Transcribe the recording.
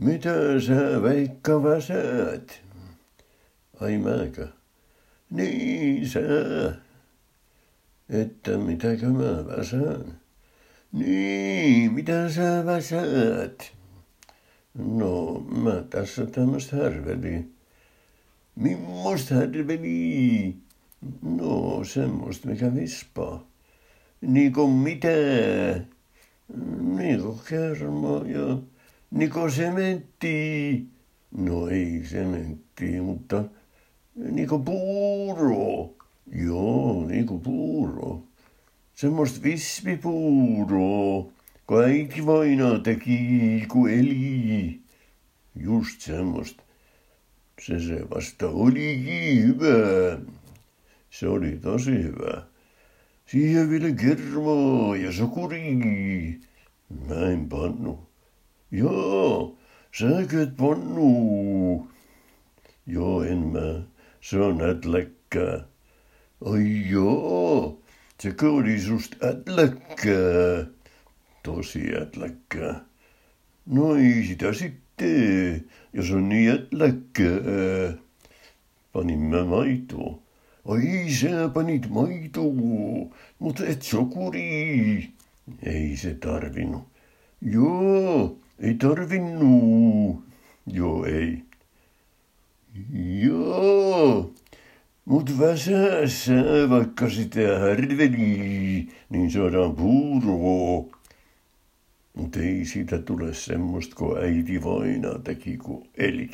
Mitä sä Veikka väsäät? Ai mäkö? Niin sä. Että mitäkö mä väsään? Niin, mitä sä väsäät? No, mä tässä tämmöstä härveli. Mimmosta härveli? No, semmoista, mikä vispaa. Niinku mitä? Niinku kerma ja niinku sementti. No ei sementti, mutta niinku puuro. Joo, niinku puuro. Semmoista vispipuuroa, kun äiti vainaa teki, kun eli. Just semmoista. Se se vasta olikin hyvä. Se oli tosi hyvä. Siihen vielä kermaa ja sokuri. Mä en pannu. Joo, säkö et pannu. En mä. Se on ätläkkää. Ai joo, sekö oli susta ätläkkää? Tosi ätläkkää. No ei sitä sitten, jos on niin ätläkkää. Panin mä maitoa. Ai sä panit maitoa, mutta et sokuri. Ei se tarvinnut. Joo, ei tarvinnut. Joo, ei. Joo, mut väsässä vaikka sitä härveli, niin saadaan puuroa. Mut ei siitä tule semmoista, kun äiti vainaa teki, kun eli.